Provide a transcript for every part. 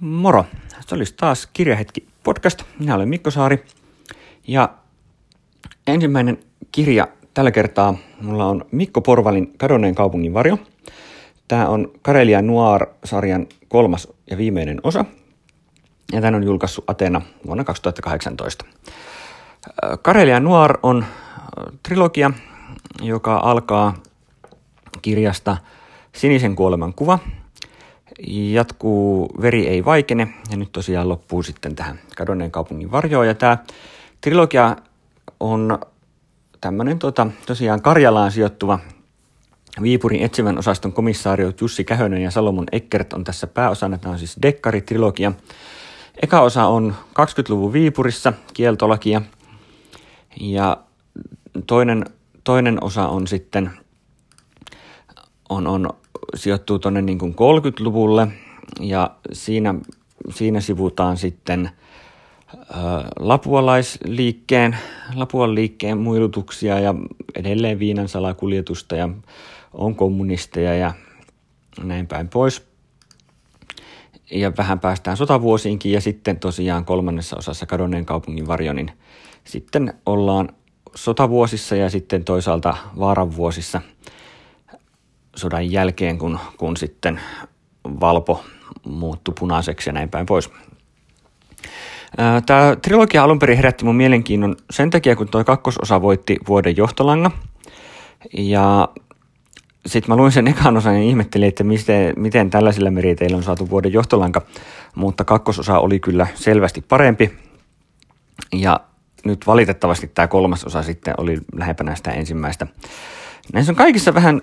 Moro! Se olisi taas Kirjahetki podcast. Minä olen Mikko Saari. Ja ensimmäinen kirja tällä kertaa mulla on Mikko Porvalin Kadonneen kaupungin varjo. Tämä on Karelia Noir-sarjan kolmas ja viimeinen osa. Ja tämän on julkaissut Atena vuonna 2018. Karelia Noir on trilogia, joka alkaa kirjasta Sinisen kuoleman kuva – jatkuu Veri ei vaikene ja nyt tosiaan loppuu sitten tähän Kadonneen kaupungin varjoon. Ja tämä trilogia on tämmöinen tota, tosiaan Karjalaan sijoittuva Viipurin etsivän osaston komissaariot Jussi Kähönen ja Salomon Eckert on tässä pääosana. Tämä on siis Dekkari-trilogia. Eka osa on 20-luvun Viipurissa, kieltolakia. Ja toinen, toinen osa on sitten on, on sijoittuu tuonne niin 30-luvulle ja siinä, siinä sivutaan sitten lapualaisliikkeen, lapuan liikkeen muilutuksia ja edelleen viinan salakuljetusta ja on kommunisteja ja näin päin pois. Ja vähän päästään sotavuosiinkin ja sitten tosiaan kolmannessa osassa kadonneen kaupungin varjo, niin sitten ollaan sotavuosissa ja sitten toisaalta vaaran vuosissa – sodan jälkeen, kun, kun sitten Valpo muuttui punaiseksi ja näin päin pois. Tämä trilogia alun perin herätti mun mielenkiinnon sen takia, kun tuo kakkososa voitti vuoden johtolanga. Ja sitten mä luin sen ekan osan ja ihmettelin, että miten, miten tällaisilla meriteillä on saatu vuoden johtolanka. Mutta kakkososa oli kyllä selvästi parempi. Ja nyt valitettavasti tämä kolmas osa sitten oli lähempänä sitä ensimmäistä. Näissä on kaikissa vähän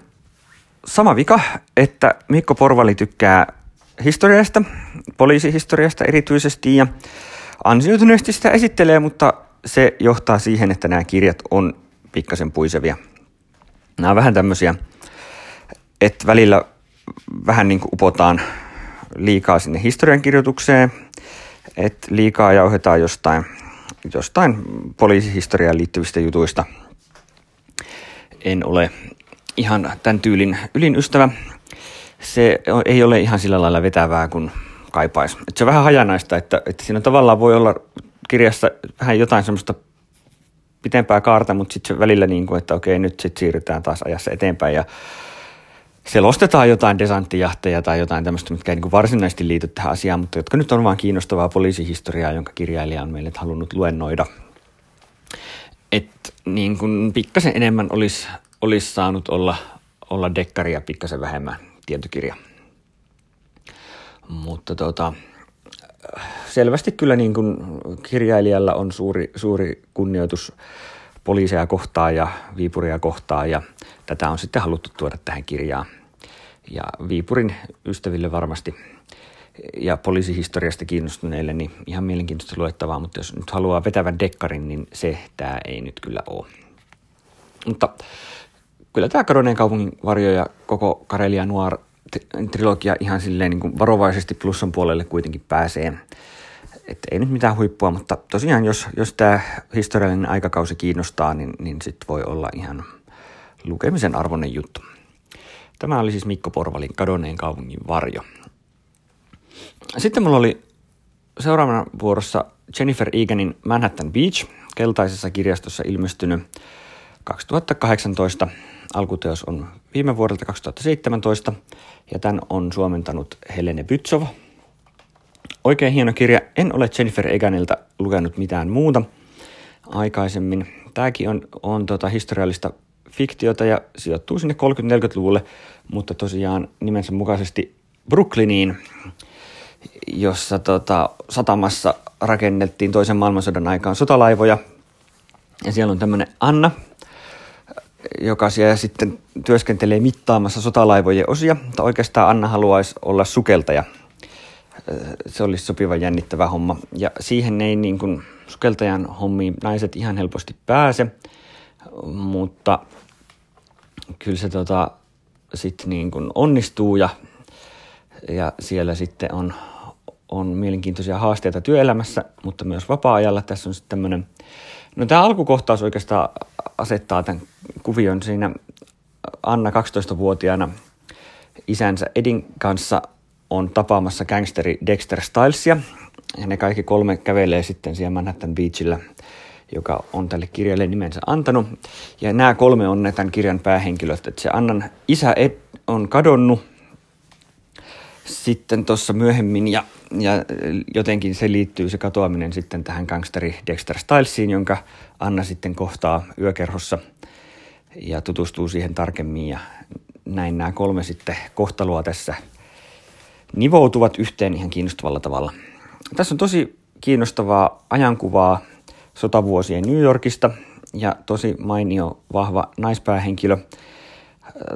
sama vika, että Mikko Porvali tykkää historiasta, poliisihistoriasta erityisesti ja ansioituneesti sitä esittelee, mutta se johtaa siihen, että nämä kirjat on pikkasen puisevia. Nämä on vähän tämmöisiä, että välillä vähän niin kuin upotaan liikaa sinne historiankirjoitukseen, että liikaa jauhetaan jostain, jostain poliisihistoriaan liittyvistä jutuista. En ole ihan tämän tyylin ylin ystävä. Se ei ole ihan sillä lailla vetävää kuin kaipaisi. Et se on vähän hajanaista, että, että siinä tavallaan voi olla kirjassa vähän jotain semmoista pitempää kaarta, mutta sitten välillä niin kuin, että okei, nyt sitten siirrytään taas ajassa eteenpäin ja selostetaan jotain desanttijahteja tai jotain tämmöistä, mitkä ei niin varsinaisesti liity tähän asiaan, mutta jotka nyt on vaan kiinnostavaa poliisihistoriaa, jonka kirjailija on meille halunnut luennoida. Että niin kuin pikkasen enemmän olisi olisi saanut olla, olla dekkari ja pikkasen vähemmän tietokirja. Mutta tota, selvästi kyllä niin kuin kirjailijalla on suuri, suuri kunnioitus poliiseja kohtaan ja Viipuria kohtaan ja tätä on sitten haluttu tuoda tähän kirjaan. Ja Viipurin ystäville varmasti ja poliisihistoriasta kiinnostuneille, niin ihan mielenkiintoista luettavaa, mutta jos nyt haluaa vetävän dekkarin, niin se tämä ei nyt kyllä ole. Mutta kyllä tämä Kadoneen kaupungin varjo ja koko Karelia Noir trilogia ihan silleen niin kuin varovaisesti plussan puolelle kuitenkin pääsee. Että ei nyt mitään huippua, mutta tosiaan jos, jos tämä historiallinen aikakausi kiinnostaa, niin, niin sitten voi olla ihan lukemisen arvoinen juttu. Tämä oli siis Mikko Porvalin Kadoneen kaupungin varjo. Sitten mulla oli seuraavana vuorossa Jennifer Eganin Manhattan Beach, keltaisessa kirjastossa ilmestynyt 2018 alkuteos on viime vuodelta 2017 ja tämän on suomentanut Helene Bytsova. Oikein hieno kirja. En ole Jennifer Eganilta lukenut mitään muuta aikaisemmin. Tämäkin on, on tota historiallista fiktiota ja sijoittuu sinne 30-40-luvulle, mutta tosiaan nimensä mukaisesti Brooklyniin, jossa tota, satamassa rakennettiin toisen maailmansodan aikaan sotalaivoja. Ja siellä on tämmöinen Anna, joka siellä sitten työskentelee mittaamassa sotalaivojen osia, mutta oikeastaan Anna haluaisi olla sukeltaja. Se olisi sopiva jännittävä homma. Ja siihen ei niin kuin sukeltajan hommiin naiset ihan helposti pääse, mutta kyllä se tota, sitten niin kuin onnistuu ja, ja siellä sitten on, on mielenkiintoisia haasteita työelämässä, mutta myös vapaa-ajalla. Tässä on sitten tämmöinen, no tämä alkukohtaus oikeastaan asettaa tämän kuvion siinä Anna 12-vuotiaana isänsä Edin kanssa on tapaamassa gangsteri Dexter Stylesia. Ja ne kaikki kolme kävelee sitten siellä Manhattan Beachillä, joka on tälle kirjalle nimensä antanut. Ja nämä kolme on ne tämän kirjan päähenkilöt. Että se Annan isä Ed on kadonnut sitten tuossa myöhemmin ja, ja jotenkin se liittyy se katoaminen sitten tähän gangsteri Dexter Stylesiin, jonka Anna sitten kohtaa yökerhossa ja tutustuu siihen tarkemmin ja näin nämä kolme sitten kohtaloa tässä nivoutuvat yhteen ihan kiinnostavalla tavalla. Tässä on tosi kiinnostavaa ajankuvaa sotavuosien New Yorkista ja tosi mainio, vahva naispäähenkilö.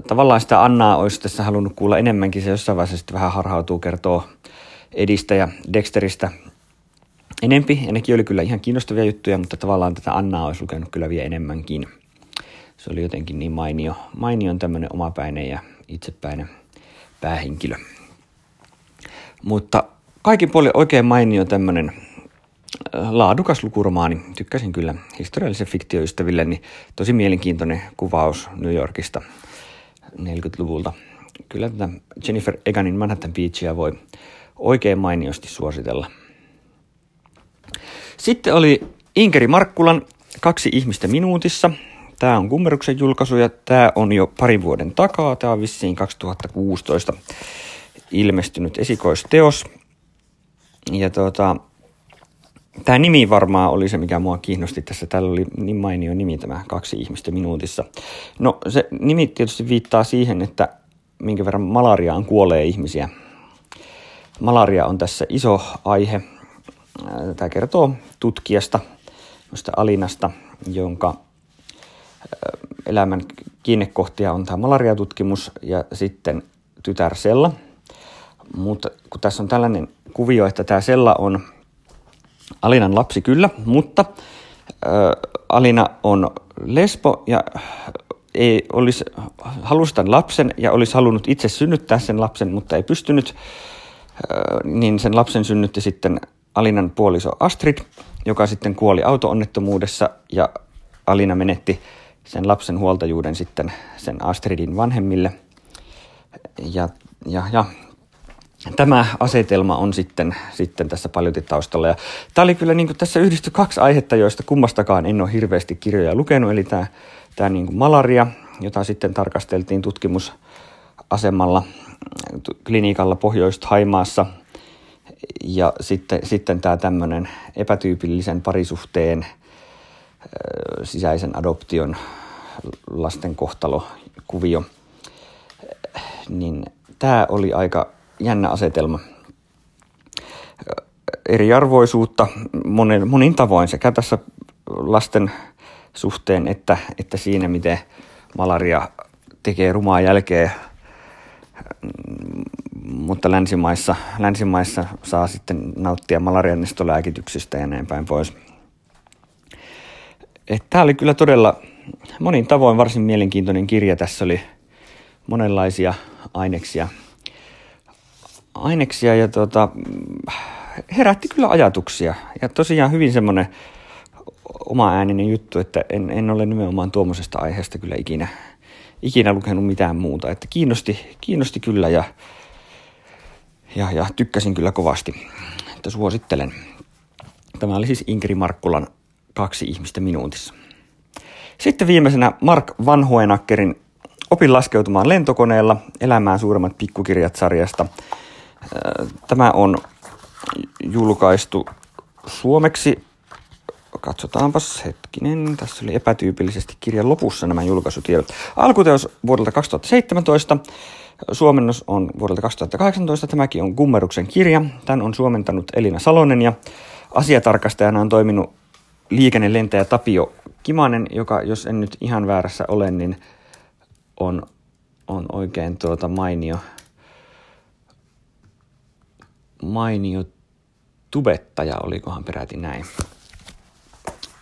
Tavallaan sitä Annaa olisi tässä halunnut kuulla enemmänkin, se jossain vaiheessa sitten vähän harhautuu kertoo Edistä ja Dexteristä enempi. Ja nekin oli kyllä ihan kiinnostavia juttuja, mutta tavallaan tätä Annaa olisi lukenut kyllä vielä enemmänkin. Se oli jotenkin niin mainio, mainion tämmöinen omapäinen ja itsepäinen päähenkilö. Mutta kaikin puolin oikein mainio tämmöinen äh, laadukas lukuromaani. Tykkäsin kyllä historiallisen fiktioystäville, niin tosi mielenkiintoinen kuvaus New Yorkista 40-luvulta. Kyllä tätä Jennifer Eganin Manhattan Beachia voi oikein mainiosti suositella. Sitten oli Inkeri Markkulan Kaksi ihmistä minuutissa. Tämä on Kummeruksen julkaisu ja tämä on jo parin vuoden takaa. Tämä on vissiin 2016 ilmestynyt esikoisteos. Ja tuota, tämä nimi varmaan oli se, mikä mua kiinnosti tässä. Täällä oli niin mainio nimi tämä kaksi ihmistä minuutissa. No se nimi tietysti viittaa siihen, että minkä verran malariaan kuolee ihmisiä. Malaria on tässä iso aihe. Tämä kertoo tutkijasta, Alinasta, jonka elämän kiinnekohtia on tämä malariatutkimus ja sitten tytär Sella – mutta kun tässä on tällainen kuvio, että tämä Sella on Alinan lapsi kyllä, mutta Alina on lesbo ja ei olisi, halusi tämän lapsen ja olisi halunnut itse synnyttää sen lapsen, mutta ei pystynyt, niin sen lapsen synnytti sitten Alinan puoliso Astrid, joka sitten kuoli autoonnettomuudessa ja Alina menetti sen lapsen huoltajuuden sitten sen Astridin vanhemmille. Ja, ja, ja tämä asetelma on sitten, sitten tässä paljon taustalla. Ja tämä oli kyllä niin kuin, tässä yhdisty kaksi aihetta, joista kummastakaan en ole hirveästi kirjoja lukenut, eli tämä, tämä niin kuin malaria, jota sitten tarkasteltiin tutkimusasemalla klinikalla Pohjois-Haimaassa, ja sitten, sitten tämä tämmöinen epätyypillisen parisuhteen sisäisen adoption lasten kohtalo kuvio, niin tämä oli aika jännä asetelma. Eriarvoisuutta monin, monin tavoin sekä tässä lasten suhteen että, että siinä, miten malaria tekee rumaa jälkeä, mutta länsimaissa, länsimaissa saa sitten nauttia malariannistolääkityksistä ja näin päin pois. Tämä oli kyllä todella monin tavoin varsin mielenkiintoinen kirja. Tässä oli monenlaisia aineksia aineksia ja tota, herätti kyllä ajatuksia. Ja tosiaan hyvin semmoinen oma ääninen juttu, että en, en ole nimenomaan tuommoisesta aiheesta kyllä ikinä, ikinä lukenut mitään muuta. Että kiinnosti, kiinnosti kyllä ja, ja, ja tykkäsin kyllä kovasti. Että suosittelen. Tämä oli siis Inkeri Markkulan kaksi ihmistä minuutissa. Sitten viimeisenä Mark Vanhoenakkerin Opin laskeutumaan lentokoneella, elämään suuremmat pikkukirjat sarjasta. Tämä on julkaistu suomeksi. Katsotaanpas hetkinen. Tässä oli epätyypillisesti kirjan lopussa nämä julkaisutiedot. Alkuteos vuodelta 2017. Suomennos on vuodelta 2018. Tämäkin on Gummeruksen kirja. Tämän on suomentanut Elina Salonen ja asiatarkastajana on toiminut liikennelentäjä Tapio Kimanen, joka jos en nyt ihan väärässä ole, niin on, on oikein tuota mainio – mainio tubettaja, olikohan peräti näin.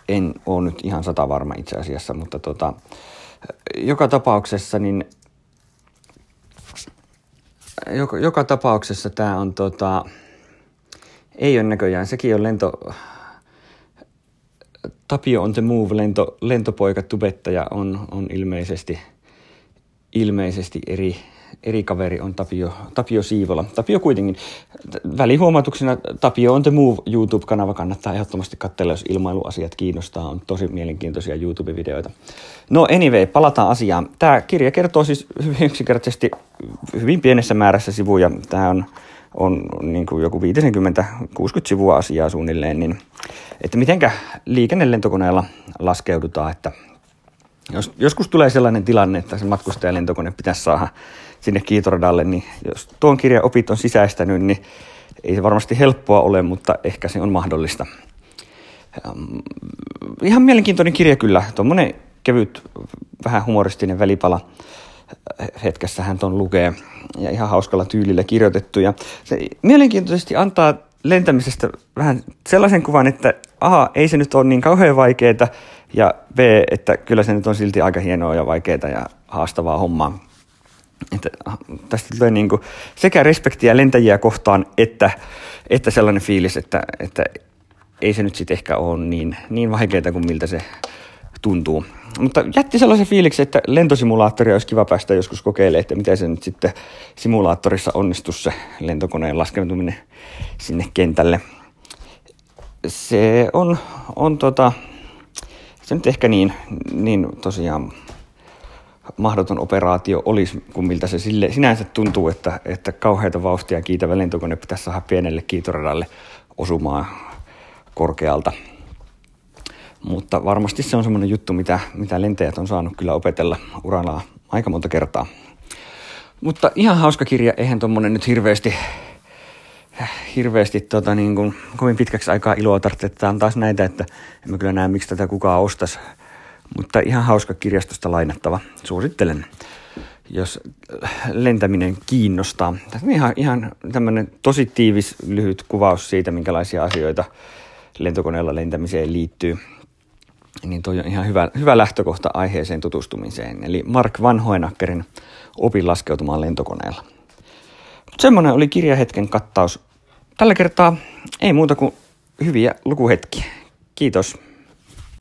En ole nyt ihan sata varma itse asiassa, mutta tota, joka tapauksessa niin joka, joka tapauksessa tämä on tota, ei ole näköjään, sekin on lento, Tapio on the move, lento, lentopoika tubettaja on, on ilmeisesti, ilmeisesti eri, eri kaveri on Tapio, Tapio Siivola. Tapio kuitenkin, välihuomautuksena Tapio on The Move YouTube-kanava, kannattaa ehdottomasti katsella, jos ilmailuasiat kiinnostaa, on tosi mielenkiintoisia YouTube-videoita. No anyway, palataan asiaan. Tämä kirja kertoo siis hyvin yksinkertaisesti hyvin pienessä määrässä sivuja. Tämä on, on niin kuin joku 50-60 sivua asiaa suunnilleen, niin että mitenkä liikennelentokoneella laskeudutaan, että jos, joskus tulee sellainen tilanne, että se matkustajalentokone pitäisi saada sinne kiitoradalle, niin jos tuon kirjan opit on sisäistänyt, niin ei se varmasti helppoa ole, mutta ehkä se on mahdollista. Ihan mielenkiintoinen kirja kyllä, tuommoinen kevyt, vähän humoristinen välipala hetkessä hän ton lukee ja ihan hauskalla tyylillä kirjoitettu. Ja se mielenkiintoisesti antaa lentämisestä vähän sellaisen kuvan, että aha, ei se nyt ole niin kauhean vaikeaa, ja B, että kyllä se nyt on silti aika hienoa ja vaikeaa ja haastavaa hommaa. Että ah, tästä tulee niin kuin sekä respektiä lentäjiä kohtaan, että, että sellainen fiilis, että, että ei se nyt sitten ehkä ole niin, niin vaikeaa kuin miltä se tuntuu. Mutta jätti sellaisen fiiliksen, että lentosimulaattori olisi kiva päästä joskus kokeilemaan, että miten se nyt sitten simulaattorissa onnistuu se lentokoneen laskeutuminen sinne kentälle. Se on, on tota, se nyt ehkä niin, niin tosiaan mahdoton operaatio olisi, kuin miltä se sille, sinänsä tuntuu, että, että kauheita vauhtia kiitävä lentokone pitäisi saada pienelle kiitoradalle osumaan korkealta. Mutta varmasti se on semmoinen juttu, mitä, mitä lentäjät on saanut kyllä opetella urallaan aika monta kertaa. Mutta ihan hauska kirja, eihän tuommoinen nyt hirveästi, hirveästi tota, niin kuin, kovin pitkäksi aikaa iloa tarvitse. Tämä on taas näitä, että en mä kyllä näe, miksi tätä kukaan ostaisi. Mutta ihan hauska kirjastosta lainattava. Suosittelen, jos lentäminen kiinnostaa. Tässä on ihan, ihan tämmöinen tosi tiivis, lyhyt kuvaus siitä, minkälaisia asioita lentokoneella lentämiseen liittyy niin toi on ihan hyvä, hyvä lähtökohta aiheeseen tutustumiseen. Eli Mark Van Hoenackerin Opin laskeutumaan lentokoneella. Semmoinen oli kirjahetken kattaus. Tällä kertaa ei muuta kuin hyviä lukuhetkiä. Kiitos.